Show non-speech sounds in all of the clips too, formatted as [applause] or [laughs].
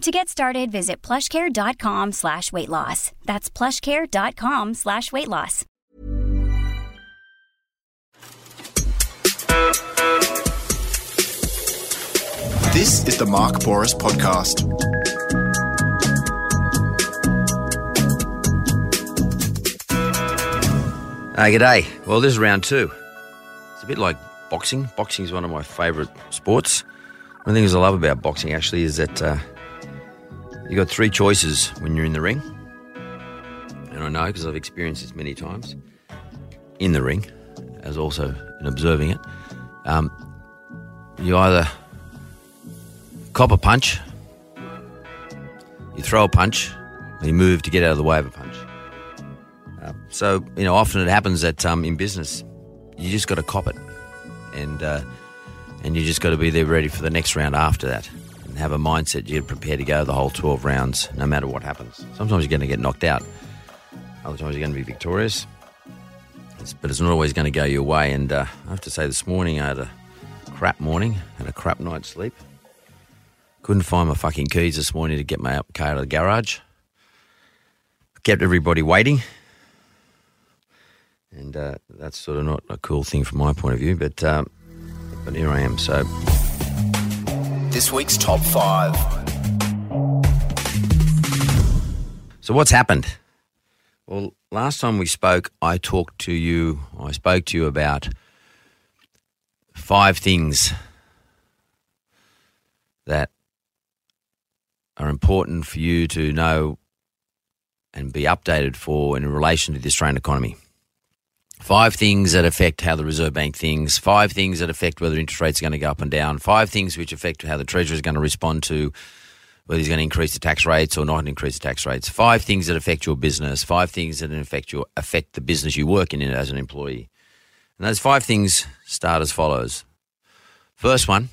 To get started, visit plushcare.com slash weight loss. That's plushcare.com slash weight loss. This is the Mark Bouris Podcast. Hey, g'day. Well, this is round two. It's a bit like boxing. Boxing is one of my favourite sports. One of the things I love about boxing actually is that uh, you got three choices when you're in the ring. And I know because I've experienced this many times in the ring, as also in observing it. Um, you either cop a punch, you throw a punch, or you move to get out of the way of a punch. Uh, so, you know, often it happens that um, in business, you just got to cop it. And, uh, and you just got to be there ready for the next round after that have a mindset you're prepared to go the whole 12 rounds no matter what happens. Sometimes you're going to get knocked out, other times you're going to be victorious, it's, but it's not always going to go your way. And uh, I have to say, this morning I had a crap morning, had a crap night's sleep. Couldn't find my fucking keys this morning to get my car out of the garage. Kept everybody waiting. And uh, that's sort of not a cool thing from my point of view, but, um, but here I am. So This week's top five. So what's happened? Well, last time we spoke, I talked to you, I spoke to you about five things that are important for you to know and be updated for in relation to the Australian economy. Five things that affect how the Reserve Bank thinks, five things that affect whether interest rates are going to go up and down, five things which affect how the Treasury is going to respond to whether he's going to increase the tax rates or not increase the tax rates. Five things that affect your business. Five things that affect your affect the business you work in as an employee. And those five things start as follows. First one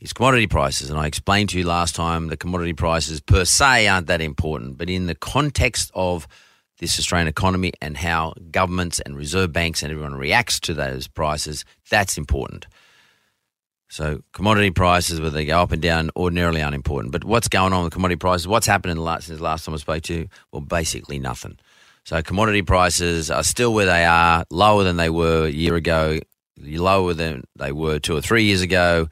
is commodity prices, and I explained to you last time that commodity prices per se aren't that important, but in the context of this Australian economy and how governments and reserve banks and everyone reacts to those prices, that's important. So commodity prices, whether they go up and down, ordinarily unimportant. But what's going on with commodity prices? What's happened in the last, since the last time I spoke to you? Well, basically nothing. So commodity prices are still where they are, lower than they were a year ago, lower than they were two or three years ago.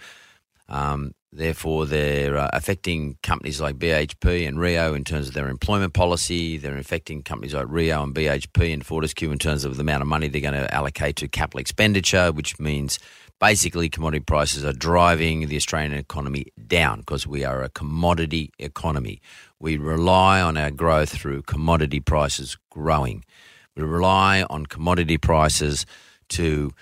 Um, therefore, they're uh, affecting companies like BHP and Rio in terms of their employment policy. They're affecting companies like Rio and BHP and Fortescue in terms of the amount of money they're going to allocate to capital expenditure, which means basically commodity prices are driving the Australian economy down because we are a commodity economy. We rely on our growth through commodity prices growing. We rely on commodity prices to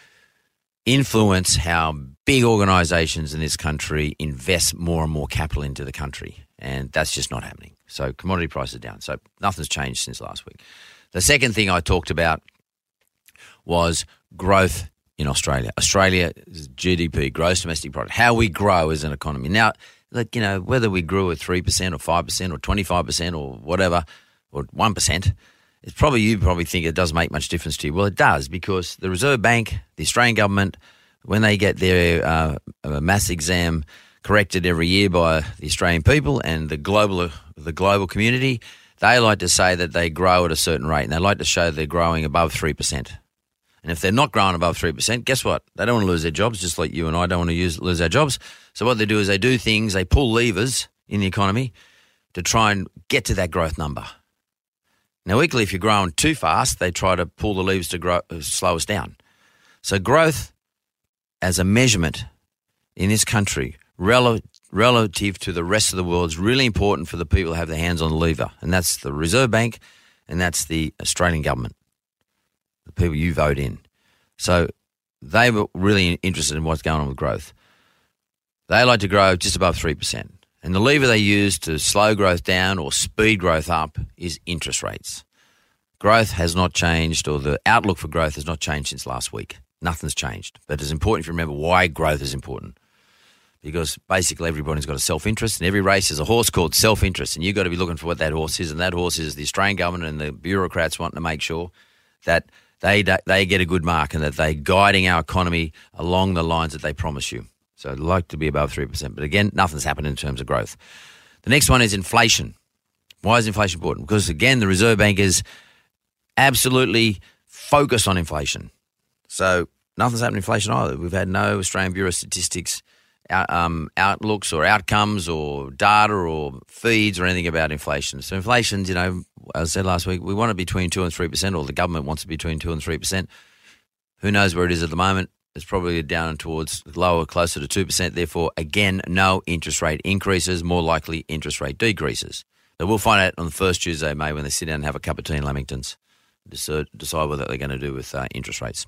influence how big organisations in this country invest more and more capital into the country. And that's just not happening. So commodity prices down. So nothing's changed since last week. The second thing I talked about was growth in Australia. Australia's GDP, gross domestic product, how we grow as an economy. Now, like, you know, whether we grew at 3% or 5% or 25% or whatever, or 1%, it's probably you probably think it doesn't make much difference to you. Well, it does because the Reserve Bank, the Australian government, when they get their uh, mass exam corrected every year by the Australian people and the global the global community, they like to say that they grow at a certain rate and they like to show they're growing above three percent. And if they're not growing above 3%, guess what? They don't want to lose their jobs, just like you and I don't want to use, lose our jobs. So what they do is they do things, they pull levers in the economy to try and get to that growth number. Now, equally, if you're growing too fast, they try to pull the levers to grow, uh, slow us down. So, growth as a measurement in this country rel- relative to the rest of the world is really important for the people who have their hands on the lever, and that's the Reserve Bank and that's the Australian government, the people you vote in. So, they were really interested in what's going on with growth. They like to grow just above 3%. And the lever they use to slow growth down or speed growth up is interest rates. Growth has not changed, or the outlook for growth has not changed since last week. Nothing's changed. But it's important to remember why growth is important. Because basically everybody's got a self interest. and every race, is a horse called self interest. And you've got to be looking for what that horse is. And that horse is the Australian government and the bureaucrats wanting to make sure that they, they get a good mark and that they're guiding our economy along the lines that they promise you. So I'd like to be above 3%. But again, nothing's happened in terms of growth. The next one is inflation. Why is inflation important? Because again, the Reserve Bank is absolutely focused on inflation. So nothing's happened in inflation either. We've had no Australian Bureau of Statistics out, um, outlooks or outcomes or data or feeds or anything about inflation. So inflation's, you know, as I said last week, we want it between 2 and 3%, or the government wants it between 2 and 3%. Who knows where it is at the moment? It's probably down towards lower, closer to 2%. Therefore, again, no interest rate increases, more likely interest rate decreases. So we'll find out on the first Tuesday May when they sit down and have a cup of tea in Lamingtons, decide, decide what they're going to do with uh, interest rates.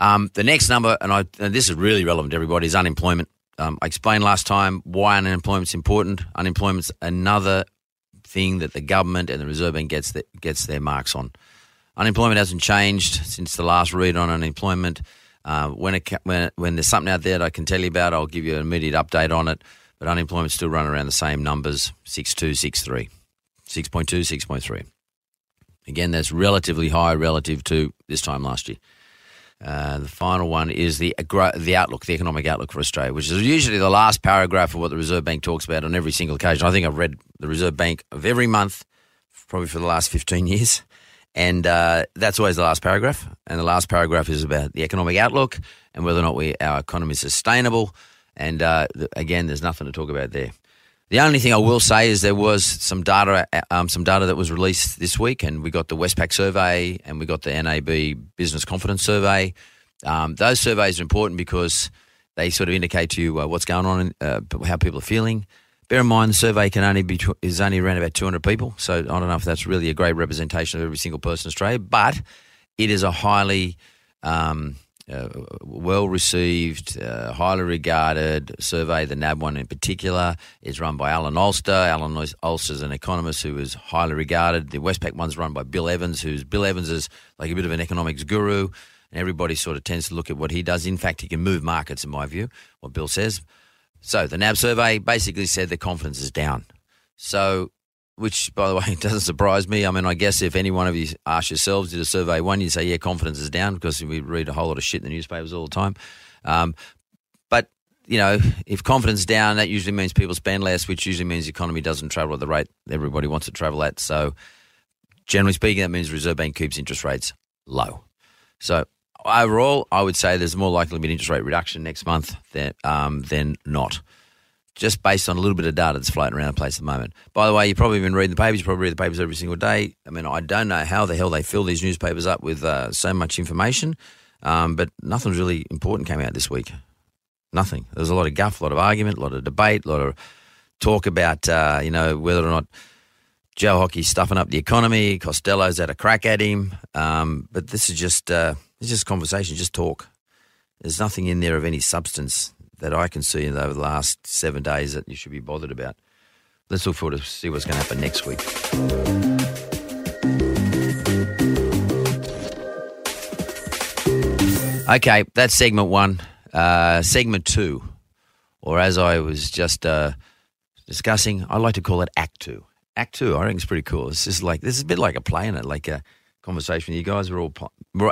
Um, the next number, and, I, and, this is really relevant to everybody, is unemployment. Um, I explained last time why unemployment's important. Unemployment's another thing that the government and the Reserve Bank gets the, gets their marks on. Unemployment hasn't changed since the last read on unemployment. Uh, when, it, when, when there's something out there that I can tell you about, I'll give you an immediate update on it. But unemployment's still running around the same numbers 6.2, 6.3, 6.2, 6.3. Again, that's relatively high relative to this time last year. Uh, the final one is the the outlook, the economic outlook for Australia, which is usually the last paragraph of what the Reserve Bank talks about on every single occasion. I think I've read the Reserve Bank of every month, probably for the last 15 years. And uh, that's always the last paragraph. And the last paragraph is about the economic outlook and whether or not we, our economy is sustainable. And uh, again, there's nothing to talk about there. The only thing I will say is there was some data, um, some data that was released this week, and we got the Westpac survey and we got the NAB Business Confidence Survey. Um, those surveys are important because they sort of indicate to you uh, what's going on, uh, how people are feeling. Bear in mind, the survey can only be is only around about 200 people, so I don't know if that's really a great representation of every single person in Australia, but it is a highly um, uh, well received, uh, highly regarded survey. The NAB one in particular is run by Alan Oster. Alan Oster is an economist who is highly regarded. The Westpac one's run by Bill Evans, who's Bill Evans is like a bit of an economics guru, and everybody sort of tends to look at what he does. In fact, he can move markets, in my view, what Bill says. So the NAB survey basically said the confidence is down. So, which by the way [laughs] doesn't surprise me. I mean, I guess if any one of you ask yourselves, did a survey one, you'd say, yeah, confidence is down because we read a whole lot of shit in the newspapers all the time. Um, but you know, if confidence down, that usually means people spend less, which usually means the economy doesn't travel at the rate everybody wants to travel at. So, generally speaking, that means Reserve Bank keeps interest rates low. So overall, I would say there's more likely to be an interest rate reduction next month than, um, than not. Just based on a little bit of data that's floating around the place at the moment. By the way, you've probably been reading the papers. You probably read the papers every single day. I mean, I don't know how the hell they fill these newspapers up with uh, so much information, um, but nothing really important came out this week. Nothing. There was a lot of guff, a lot of argument, a lot of debate, a lot of talk about uh, you know whether or not Joe Hockey's stuffing up the economy. Costello's had a crack at him, um, but this is just. Uh, it's just conversation, just talk. There's nothing in there of any substance that I can see over the last seven days that you should be bothered about. Let's look forward to see what's going to happen next week. Okay, that's segment one. Uh, segment two, or as I was just uh, discussing, I like to call it Act Two. Act Two, I think it's pretty cool. It's just like this is a bit like a play in it, like a conversation you guys. We're all,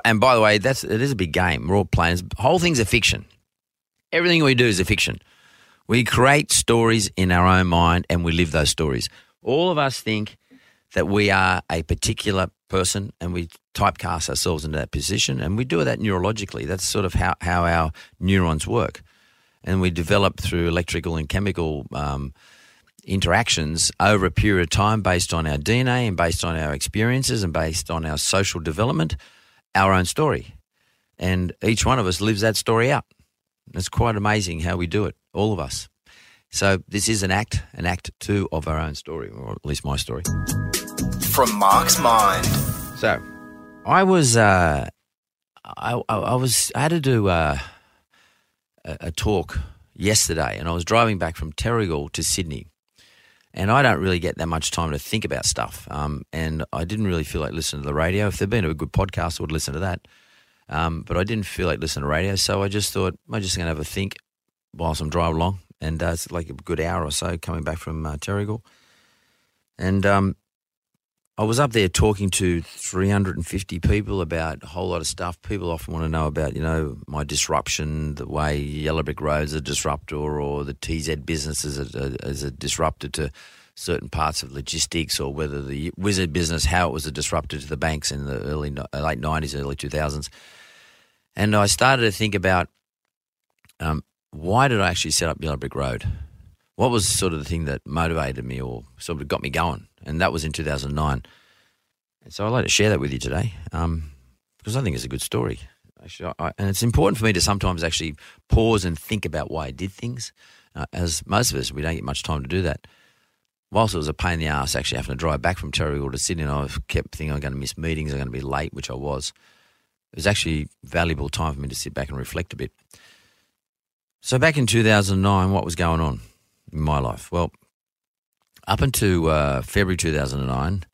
and by the way, that's it is a big game. We're all playing. Whole thing's a fiction. Everything we do is a fiction. We create stories in our own mind, and we live those stories. All of us think that we are a particular person, and we typecast ourselves into that position, and we do that neurologically. That's sort of how how our neurons work, and we develop through electrical and chemical. Um, interactions over a period of time based on our DNA and based on our experiences and based on our social development, our own story. And each one of us lives that story out. It's quite amazing how we do it, all of us. So this is an act, an act two of our own story, or at least my story. From Mark's mind. So I was, uh, I, I, I was, I had to do uh, a, a talk yesterday, and I was driving back from Terrigal to Sydney. And I don't really get that much time to think about stuff. Um, and I didn't really feel like listening to the radio. If there'd been a good podcast, I would listen to that. Um, but I didn't feel like listening to radio, so I just thought I'm just going to have a think whilst I'm driving along. And uh, it's like a good hour or so coming back from uh, Terrigal. And um, I was up there talking to 350 people about a whole lot of stuff. People often want to know about, you know, my disruption, the way Yellow Brick Road's a disruptor, or the TZ business is a, is a disruptor to certain parts of logistics, or whether the Wizard business, how it was a disruptor to the banks in the early late 90s, early 2000s. And I started to think about um, why did I actually set up Yellow Brick Road? What was sort of the thing that motivated me or sort of got me going? and that was in 2009. And so I'd like to share that with you today um, because I think it's a good story. Actually, I, and it's important for me to sometimes actually pause and think about why I did things. Uh, as most of us, we don't get much time to do that. Whilst it was a pain in the ass actually having to drive back from Terrigal to Sydney, and I kept thinking I'm going to miss meetings, I'm going to be late, which I was. It was actually valuable time for me to sit back and reflect a bit. So back in 2009, what was going on in my life? Well, up until uh, February 2009,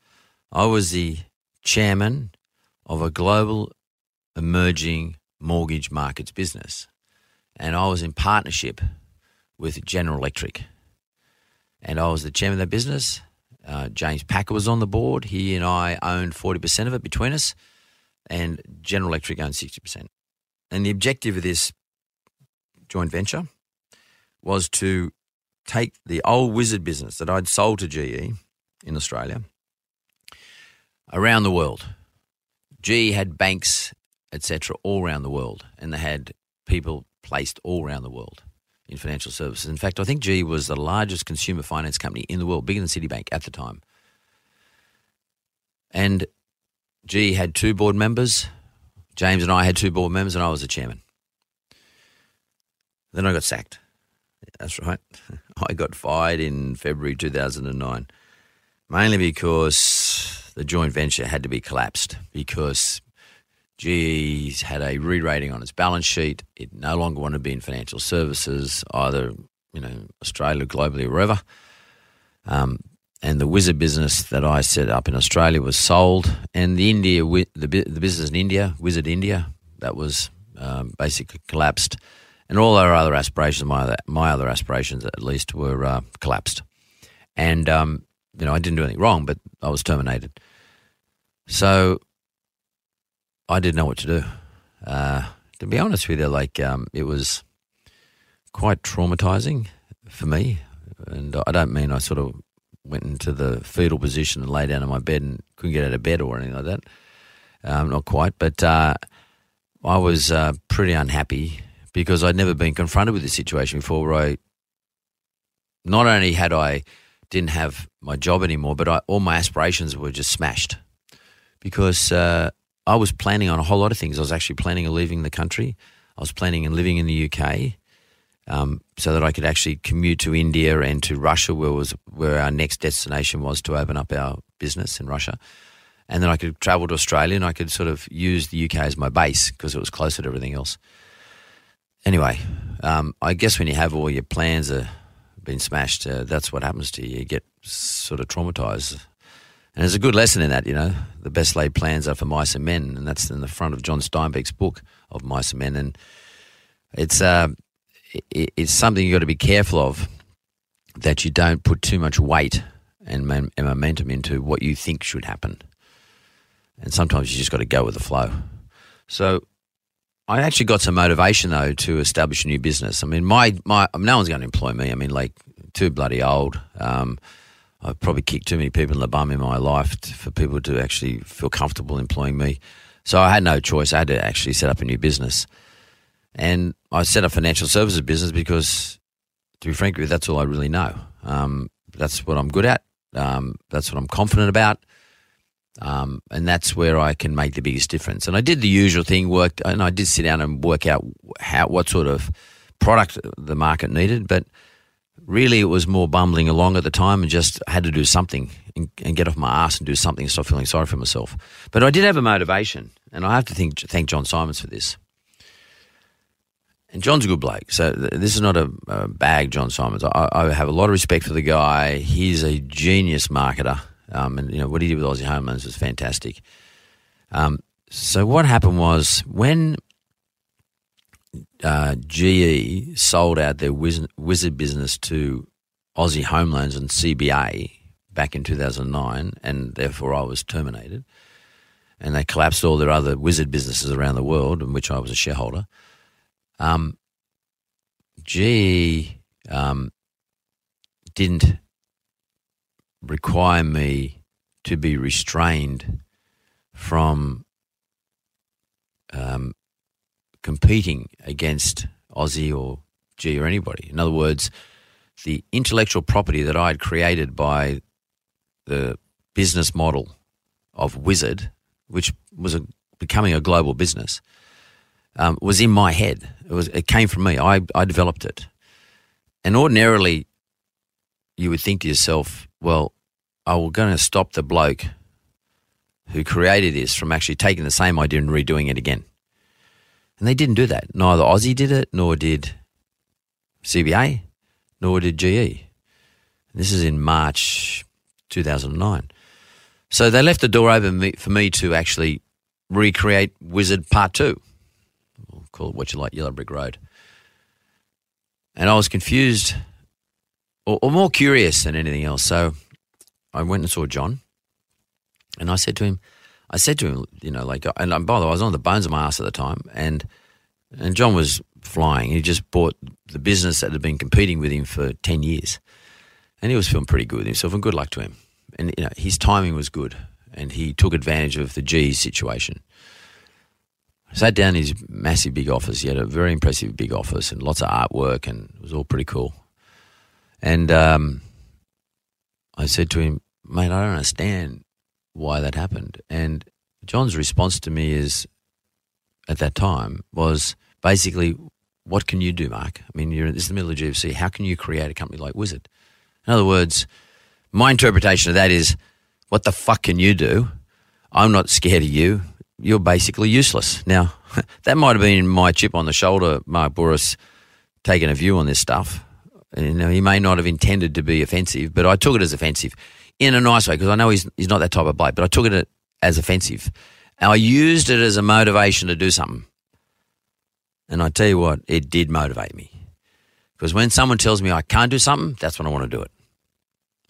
I was the chairman of a global emerging mortgage markets business. And I was in partnership with General Electric. And I was the chairman of that business. Uh, James Packer was on the board. He and I owned 40% of it between us, and General Electric owned 60%. And the objective of this joint venture was to take the old wizard business that I'd sold to GE in Australia around the world. GE had banks, etc., all around the world, and they had people placed all around the world in financial services. In fact, I think GE was the largest consumer finance company in the world, bigger than Citibank at the time. And GE had two board members. James and I had two board members, and I was the chairman. Then I got sacked. That's right. [laughs] I got fired in February 2009, mainly because the joint venture had to be collapsed because GE's had a re-rating on its balance sheet. It no longer wanted to be in financial services, either you know Australia, globally, or wherever. Um, and the Wizard business that I set up in Australia was sold, and the India, the, the business in India, Wizard India, that was um, basically collapsed and all our other aspirations, my other, my other aspirations at least, were uh, collapsed. And um, you know, I didn't do anything wrong, but I was terminated. So I didn't know what to do. Uh, to be honest with you, like um, it was quite traumatizing for me, and I don't mean I sort of went into the fetal position and lay down in my bed and couldn't get out of bed or anything like that. Um, not quite, but uh, I was uh, pretty unhappy because I'd never been confronted with this situation before where I not only had I didn't have my job anymore, but I, all my aspirations were just smashed because uh, I was planning on a whole lot of things. I was actually planning on leaving the country. I was planning on living in the UK um, so that I could actually commute to India and to Russia, where was where our next destination was to open up our business in Russia. And then I could travel to Australia and I could sort of use the UK as my base because it was closer to everything else anyway, um, I guess when you have all your plans are been smashed, uh, that's what happens to you. You get sort of traumatized. And there's a good lesson in that, you know. The best laid plans are for mice and men, and that's in the front of John Steinbeck's book of Mice and Men. And it's uh, it, it's something you've got to be careful of that you don't put too much weight and, and momentum into what you think should happen. And sometimes you just got to go with the flow. So I actually got some motivation though to establish a new business. I mean, my my no one's going to employ me. I mean, like too bloody old. Um, I've probably kicked too many people in the bum in my life to, for people to actually feel comfortable employing me. So I had no choice. I had to actually set up a new business, and I set up financial services business because, to be frank with you, that's all I really know. Um, that's what I'm good at. Um, that's what I'm confident about. Um, and that's where I can make the biggest difference. And I did the usual thing, worked, and I did sit down and work out how what sort of product the market needed. But really, it was more bumbling along at the time, and just had to do something and, and get off my ass and do something and stop feeling sorry for myself. But I did have a motivation, and I have to think, thank John Simons for this. And John's a good bloke. So th- this is not a, a bag, John Simons. I, I have a lot of respect for the guy. He's a genius marketer. Um, and you know what he did with Aussie Home Loans was fantastic. Um, so what happened was when uh, GE sold out their wiz- wizard business to Aussie Home Loans and CBA back in 2009, and therefore I was terminated. And they collapsed all their other wizard businesses around the world, in which I was a shareholder. Um, GE um, didn't require me to be restrained from um, competing against Aussie or G or anybody. In other words, the intellectual property that I had created by the business model of Wizard, which was a, becoming a global business, um, was in my head. It was it came from me. I I developed it, and ordinarily, you would think to yourself, well, I was going to stop the bloke who created this from actually taking the same idea and redoing it again. And they didn't do that. Neither Aussie did it, nor did CBA, nor did GE. This is in March 2009. So they left the door open for me to actually recreate Wizard Part 2. We'll call it what you like, Yellow Brick Road. And I was confused, or, or more curious than anything else. So I went and saw John, and I said to him, I said to him, you know, like, and by the way, I was on the bones of my ass at the time, and and John was flying. He just bought the business that had been competing with him for ten years, and he was feeling pretty good with himself. And good luck to him. And you know, his timing was good, and he took advantage of the G situation. I sat down in his massive big office. He had a very impressive big office and lots of artwork, and it was all pretty cool. And um, I said to him, mate, I don't understand why that happened. And John's response to me is, at that time, was basically, what can you do, Mark? I mean, you're this is the middle of GFC. How can you create a company like Wizard? In other words, my interpretation of that is, what the fuck can you do? I'm not scared of you. You're basically useless. Now, [laughs] that might have been my chip on the shoulder, Mark Bouris, taking a view on this stuff. You know, he may not have intended to be offensive, but I took it as offensive in a nice way because I know he's he's not that type of bloke. But I took it as offensive, and I used it as a motivation to do something. And I tell you what, it did motivate me because when someone tells me I can't do something, that's when I want to do it.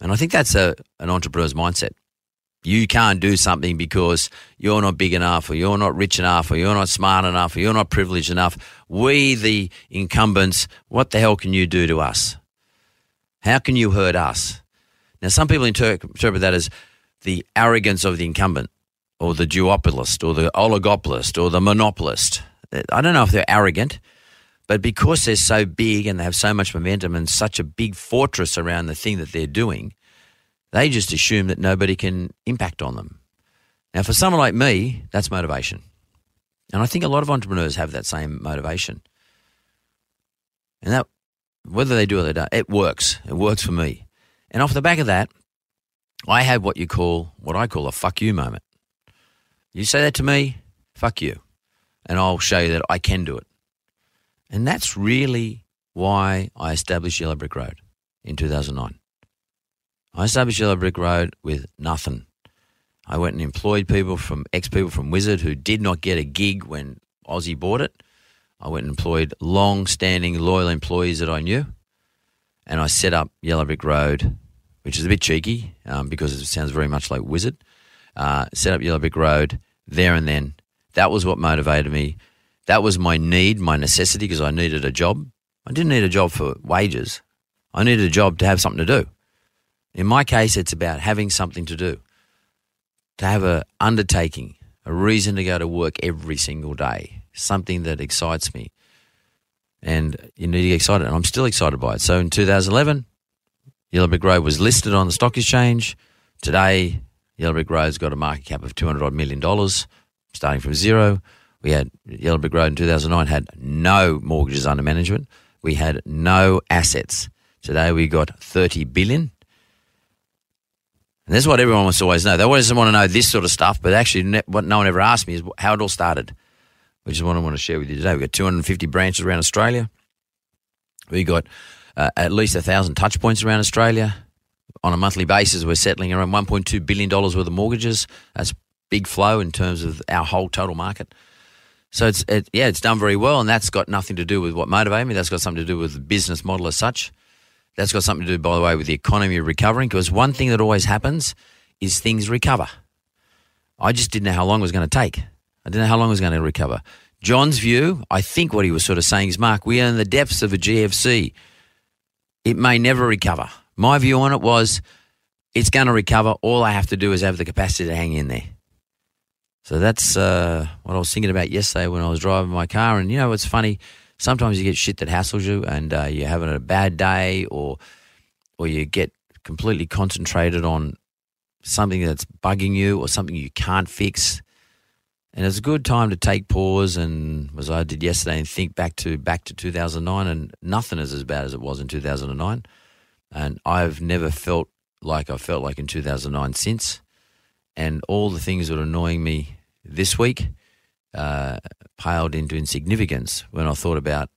And I think that's a an entrepreneur's mindset. You can't do something because you're not big enough, or you're not rich enough, or you're not smart enough, or you're not privileged enough. We, the incumbents, what the hell can you do to us? How can you hurt us? Now, some people interpret that as the arrogance of the incumbent, or the duopolist, or the oligopolist, or the monopolist. I don't know if they're arrogant, but because they're so big and they have so much momentum and such a big fortress around the thing that they're doing, they just assume that nobody can impact on them. Now, for someone like me, that's motivation. And I think a lot of entrepreneurs have that same motivation. And that, whether they do or they don't, it works. It works for me. And off the back of that, I had what you call, what I call a fuck you moment. You say that to me, fuck you. And I'll show you that I can do it. And that's really why I established Yellow Brick Road in 2009. I established Yellow Brick Road with nothing. I went and employed people from ex people from Wizard who did not get a gig when Aussie bought it. I went and employed long standing loyal employees that I knew. And I set up Yellow Brick Road, which is a bit cheeky um, because it sounds very much like Wizard. Uh, set up Yellow Brick Road there and then. That was what motivated me. That was my need, my necessity, because I needed a job. I didn't need a job for wages. I needed a job to have something to do. In my case, it's about having something to do, to have an undertaking, a reason to go to work every single day, something that excites me. And you need to get excited. And I'm still excited by it. So in 2011, Yellow Brick Road was listed on the stock exchange. Today, Yellow Brick Road's got a market cap of 200 odd million dollars, starting from zero. We had Yellow Brick Road in 2009 had no mortgages under management. We had no assets. Today we got 30 billion. And that's what everyone wants to always know. They always want to know this sort of stuff, but actually, ne- what no one ever asked me is how it all started, which is what I want to share with you today. We've got 250 branches around Australia. We've got uh, at least a thousand touch points around Australia on a monthly basis. We're settling around 1.2 billion dollars worth of mortgages. That's big flow in terms of our whole total market. So it's it, yeah, it's done very well, and that's got nothing to do with what motivated me. That's got something to do with the business model as such. That's got something to do, by the way, with the economy recovering. Because one thing that always happens is things recover. I just didn't know how long it was going to take. I didn't know how long it was going to recover. John's view, I think what he was sort of saying is, Mark, we are in the depths of a GFC. It may never recover. My view on it was, it's going to recover. All I have to do is have the capacity to hang in there. So that's uh, what I was thinking about yesterday when I was driving my car. And you know, it's funny. Sometimes you get shit that hassles you, and uh, you're having a bad day, or or you get completely concentrated on something that's bugging you, or something you can't fix. And it's a good time to take pause, and as I did yesterday, and think back to back to 2009, and nothing is as bad as it was in 2009. And I've never felt like I felt like in 2009 since and all the things that are annoying me this week uh, paled into insignificance when I thought about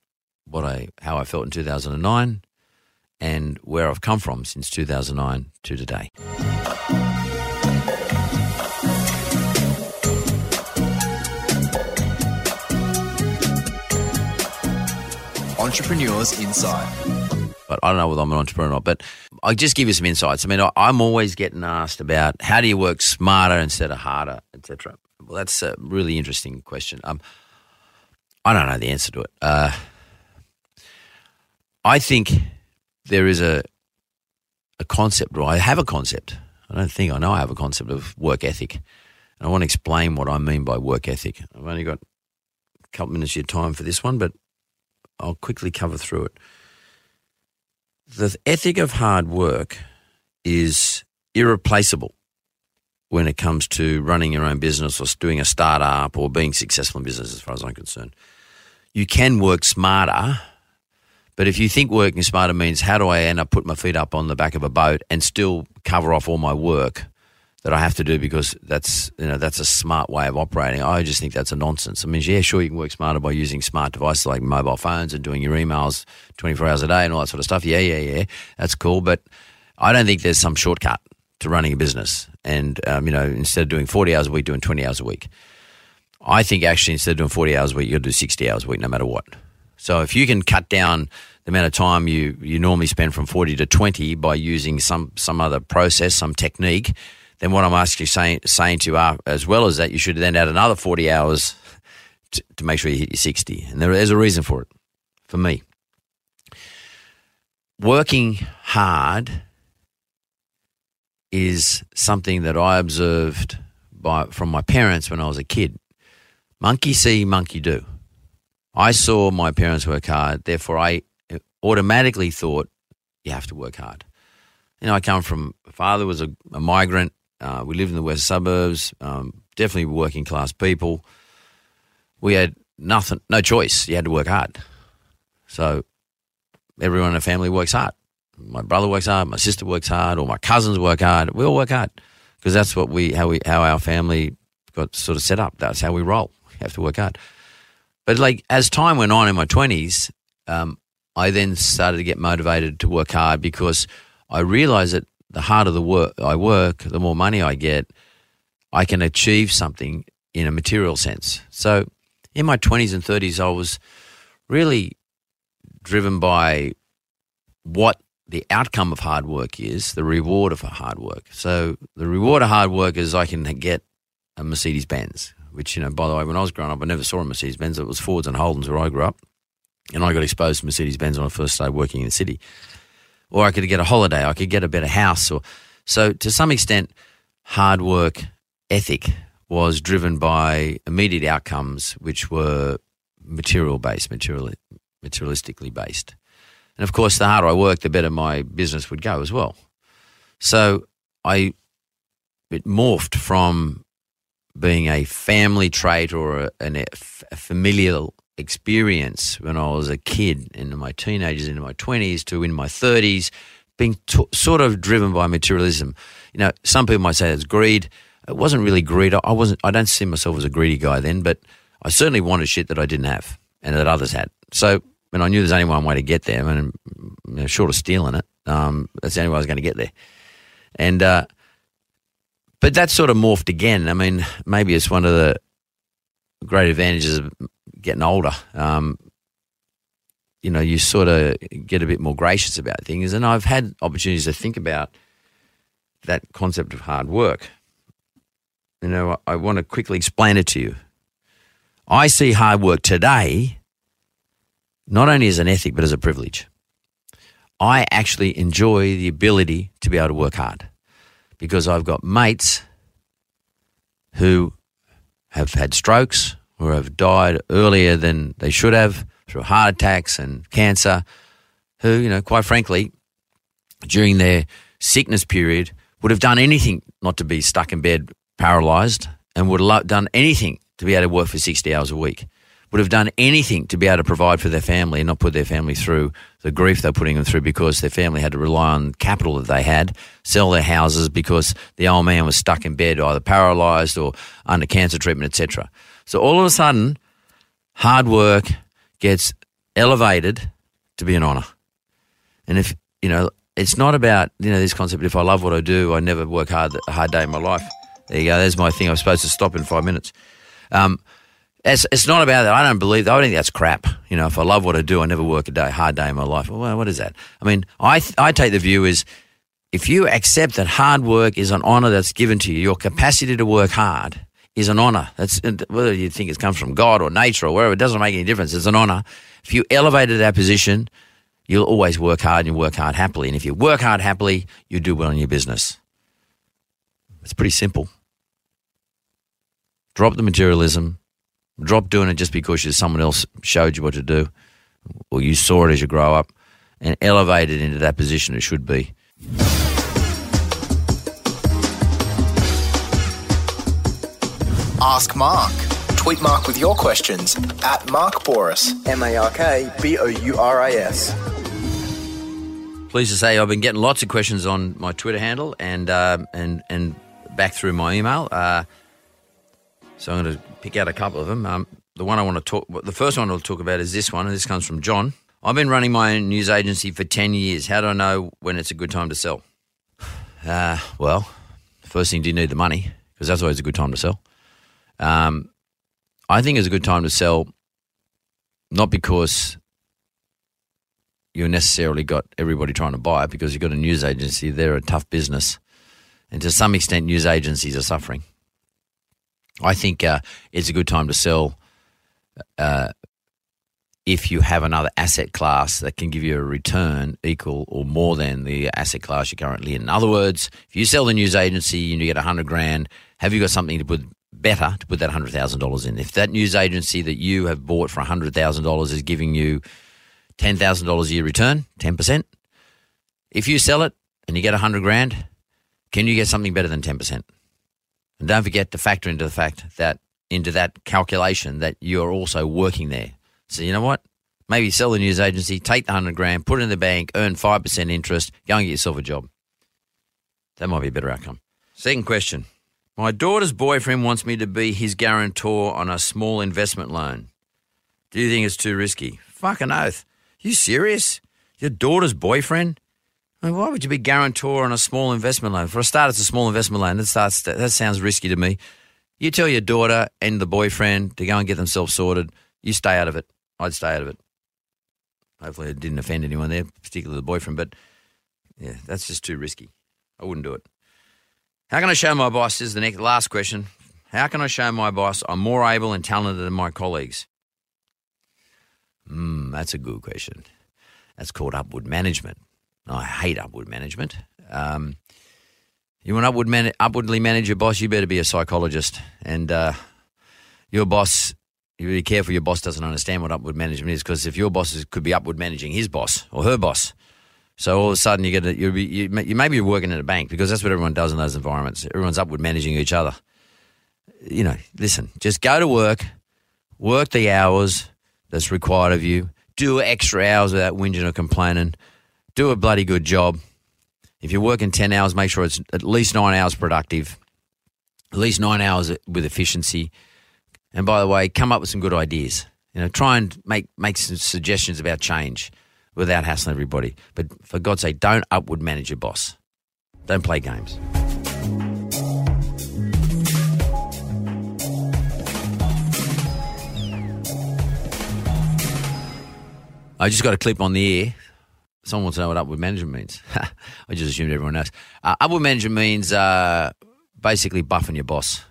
what I how I felt in 2009 and where I've come from since 2009 to today. Entrepreneurs Insight. but I don't know whether I'm an entrepreneur or not. But I'll just give you some insights. I mean, I'm always getting asked about how do you work smarter instead of harder, etc. Well, that's a really interesting question. Um, I don't know the answer to it. Uh, I think there is a a concept, or I have a concept. I don't think I know I have a concept of work ethic. And I want to explain what I mean by work ethic. I've only got a couple minutes of your time for this one, but I'll quickly cover through it the ethic of hard work is irreplaceable when it comes to running your own business or doing a startup or being successful in business, as far as I'm concerned. You can work smarter, but if you think working smarter means how do I end up putting my feet up on the back of a boat and still cover off all my work that I have to do because that's you know that's a smart way of operating. I just think that's a nonsense. I mean, yeah, sure, you can work smarter by using smart devices like mobile phones and doing your emails 24 hours a day and all that sort of stuff. Yeah, yeah, yeah, that's cool. But I don't think there's some shortcut to running a business. And um, you know, instead of doing 40 hours a week, doing 20 hours a week. I think actually instead of doing 40 hours a week, you got to do 60 hours a week, no matter what. So if you can cut down the amount of time you, you normally spend from 40 to 20 by using some, some other process, some technique, then what I'm asking saying, saying to you are, as well as that, you should then add another 40 hours to, to make sure you hit your 60. And there is a reason for it, for me. Working hard is something that I observed by, from my parents when I was a kid. Monkey see, monkey do. I saw my parents work hard, therefore I automatically thought you have to work hard. You know, I come from father was a, a migrant. Uh, we lived in the west suburbs. Um, definitely working class people. We had nothing, no choice. You had to work hard. So everyone in the family works hard. My brother works hard. My sister works hard. Or my cousins work hard. We all work hard because that's what we how we how our family got sort of set up. That's how we roll. We have to work hard. But like as time went on in my twenties, um, I then started to get motivated to work hard because I realized that the harder the work I work, the more money I get, I can achieve something in a material sense. So in my 20s and 30s, I was really driven by what the outcome of hard work is, the reward of hard work. So the reward of hard work is I can get a Mercedes Benz, which, you know, by the way, when I was growing up, I never saw a Mercedes Benz. It was Fords and Holdens where I grew up. And I got exposed to Mercedes Benz when I first started working in the city or I could get a holiday, I could get a better house. Or so to some extent, hard work ethic was driven by immediate outcomes, which were material based, material, materialistically based. And of course, the harder I worked, the better my business would go as well. So I it morphed from being a family trait or a, a familial experience when I was a kid, into my teenagers, into my 20s, to in my 30s, being t- sort of driven by materialism. You know, some people might say it's greed. It wasn't really greed. I wasn't. I don't see myself as a greedy guy then, but I certainly wanted shit that I didn't have and that others had. So, and I knew there's only one way to get there, and you know, short of stealing it, um, that's the only way I was going to get there. And uh, but that sort of morphed again. I mean, maybe it's one of the great advantages of getting older. Um, you know, you sort of get a bit more gracious about things. And I've had opportunities to think about that concept of hard work. You know, I want to quickly explain it to you. I see hard work today not only as an ethic, but as a privilege. I actually enjoy the ability to be able to work hard because I've got mates who have had strokes or have died earlier than they should have through heart attacks and cancer, who, you know, quite frankly, during their sickness period would have done anything not to be stuck in bed paralyzed and would have done anything to be able to work for 60 hours a week would have done anything to be able to provide for their family and not put their family through the grief they're putting them through because their family had to rely on capital that they had, sell their houses because the old man was stuck in bed, either paralyzed or under cancer treatment, etc. So all of a sudden, hard work gets elevated to be an honor. And if, you know, it's not about, you know, this concept, if I love what I do, I never work hard a hard day in my life. There you go. There's my thing. I'm supposed to stop in five minutes. Um, it's, it's not about that. I don't believe. That I think that's crap. You know, if I love what I do, I never work a day, hard day in my life. Well, what is that? I mean, I I take the view is if you accept that hard work is an honor that's given to you, your capacity to work hard is an honor. That's whether you think it comes from God or nature or wherever. It doesn't make any difference. It's an honor. If you elevate to that position, you'll always work hard and you work hard happily. And if you work hard happily, you do well in your business. It's pretty simple. Drop the materialism Drop doing it just because someone else showed you what to do or you saw it as you grow up and elevate it into that position it should be. Ask Mark. Tweet Mark with your questions at Mark Bouris. M A R K B O U R I S. Pleased to say I've been getting lots of questions on my Twitter handle and uh, and and back through my email. Uh, so I'm going to pick out a couple of them. Um, the one I want to talk, the first one I'll talk about is this one, and this comes from John. I've been running my own news agency for 10 years. How do I know when it's a good time to sell? [sighs] Uh, well, first thing, do you need the money? Because that's always a good time to sell. Um, I think it's a good time to sell, not because you necessarily got everybody trying to buy because you've got a news agency, they're a tough business. And to some extent, news agencies are suffering. I think uh, it's a good time to sell uh, if you have another asset class that can give you a return equal or more than the asset class you're currently in. In other words, if you sell the news agency and you get a hundred grand, have you got something to put better to put that hundred thousand dollars in? If that news agency that you have bought for hundred thousand dollars is giving you ten thousand dollars a year return, ten percent, if you sell it and you get a hundred grand, can you get something better than ten percent? And don't forget to factor into the fact that into that calculation that you're also working there. So you know what? Maybe sell the news agency, take the hundred grand, put it in the bank, earn five percent interest, go and get yourself a job. That might be a better outcome. Second question. My daughter's boyfriend wants me to be his guarantor on a small investment loan. Do you think it's too risky? Fucking oath. You serious? Your daughter's boyfriend? Mean, why would you be guarantor on a small investment loan? For a start, it's a small investment loan. That starts that sounds risky to me. You tell your daughter and the boyfriend to go and get themselves sorted. You stay out of it. I'd stay out of it. Hopefully, it didn't offend anyone there, particularly the boyfriend. But yeah, that's just too risky. I wouldn't do it. How can I show my boss? Is the next last question. How can I show my boss I'm more able and talented than my colleagues? Hmm, that's a good question. That's called upward management. I hate upward management. Um, you want upward man- upwardly manage your boss, you better be a psychologist. And uh, your boss you be careful your boss doesn't understand what upward management is because if your boss is, could be upward managing his boss or her boss, so all of a sudden you get a, you you you maybe you're working at a bank because that's what everyone does in those environments. Everyone's upward managing each other. You know, listen, just go to work, work the hours that's required of you, do extra hours without whinging or complaining, do a bloody good job. If you're working ten hours, make sure it's at least nine hours productive, at least nine hours with efficiency. And by the way, come up with some good ideas. You know, try and make make some suggestions about change without hassling everybody. But for God's sake, don't upward manage your boss. Don't play games. I just got a clip on the ear. Someone wants to know what upward management means. [laughs] I just assumed everyone knows. Uh, upward management means uh, basically buffing your boss.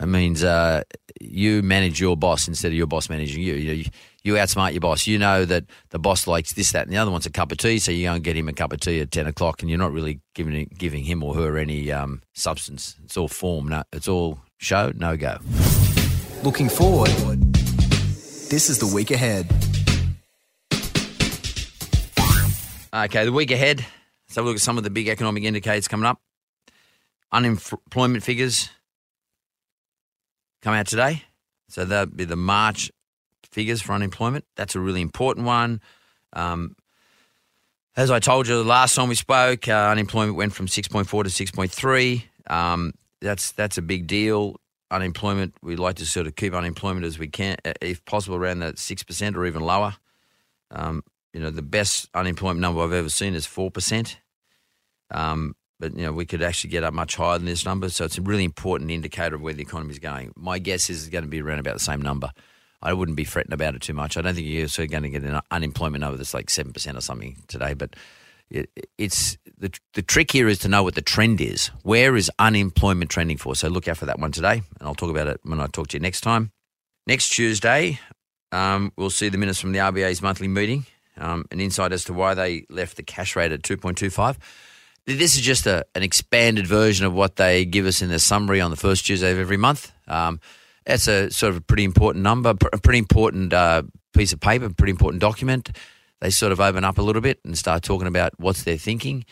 It means uh, you manage your boss instead of your boss managing you. You, you outsmart your boss. You know that the boss likes this, that, and the other wants a cup of tea, so you go and get him a cup of tea at ten o'clock, and you're not really giving giving him or her any um, substance. It's all form. No, it's all show. No go. Looking forward, this is the week ahead. Okay, the week ahead. Let's have a look at some of the big economic indicators coming up. Unemployment figures come out today. So that'll be the March figures for unemployment. That's a really important one. Um, as I told you the last time we spoke, uh, unemployment went from 6.4 to 6.3. Um, that's that's a big deal. Unemployment, we like to sort of keep unemployment as we can, uh, if possible, around that 6% or even lower. Um, you know, the best unemployment number I've ever seen is 4%. Um, but, you know, we could actually get up much higher than this number. So it's a really important indicator of where the economy is going. My guess is it's going to be around about the same number. I wouldn't be fretting about it too much. I don't think you're going to get an unemployment number that's like 7% or something today. But it, it's the, the trick here is to know what the trend is. Where is unemployment trending for? So look out for that one today. And I'll talk about it when I talk to you next time. Next Tuesday, um, we'll see the minutes from the RBA's monthly meeting um, an insight as to why they left the cash rate at 2.25. This is just a, an expanded version of what they give us in their summary on the first Tuesday of every month. Um, that's a sort of a pretty important number, a pretty important uh, piece of paper, pretty important document. They sort of open up a little bit and start talking about what's their thinking.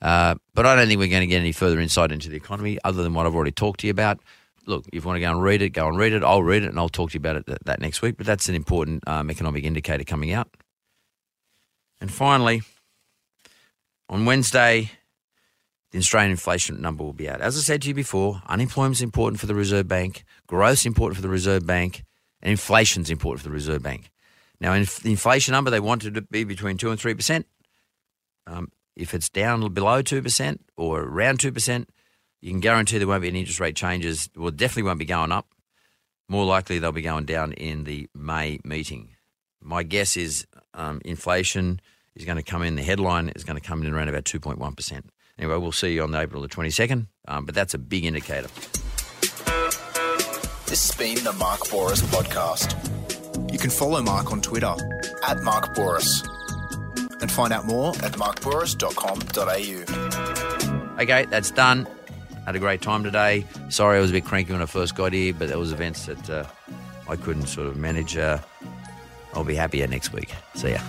Uh, but I don't think we're going to get any further insight into the economy other than what I've already talked to you about. Look, if you want to go and read it, go and read it. I'll read it and I'll talk to you about it that, that next week. But that's an important um, economic indicator coming out. And finally, on Wednesday, the Australian inflation number will be out. As I said to you before, unemployment is important for the Reserve Bank, growth is important for the Reserve Bank, and inflation is important for the Reserve Bank. Now, in the inflation number, they wanted to be between 2 and 3%. Um, if it's down below 2% or around 2%, you can guarantee there won't be any interest rate changes. Well, definitely won't be going up. More likely, they'll be going down in the May meeting. My guess is um, inflation is going to come in, the headline is going to come in around about 2.1%. Anyway, we'll see you on the April the 22nd, um, but that's a big indicator. This has been the Mark Bouris podcast. You can follow Mark on Twitter at Mark Bouris and find out more at markbouris.com.au. Okay, that's done. Had a great time today. Sorry I was a bit cranky when I first got here, but there was events that uh, I couldn't sort of manage. Uh, I'll be happier next week. See ya.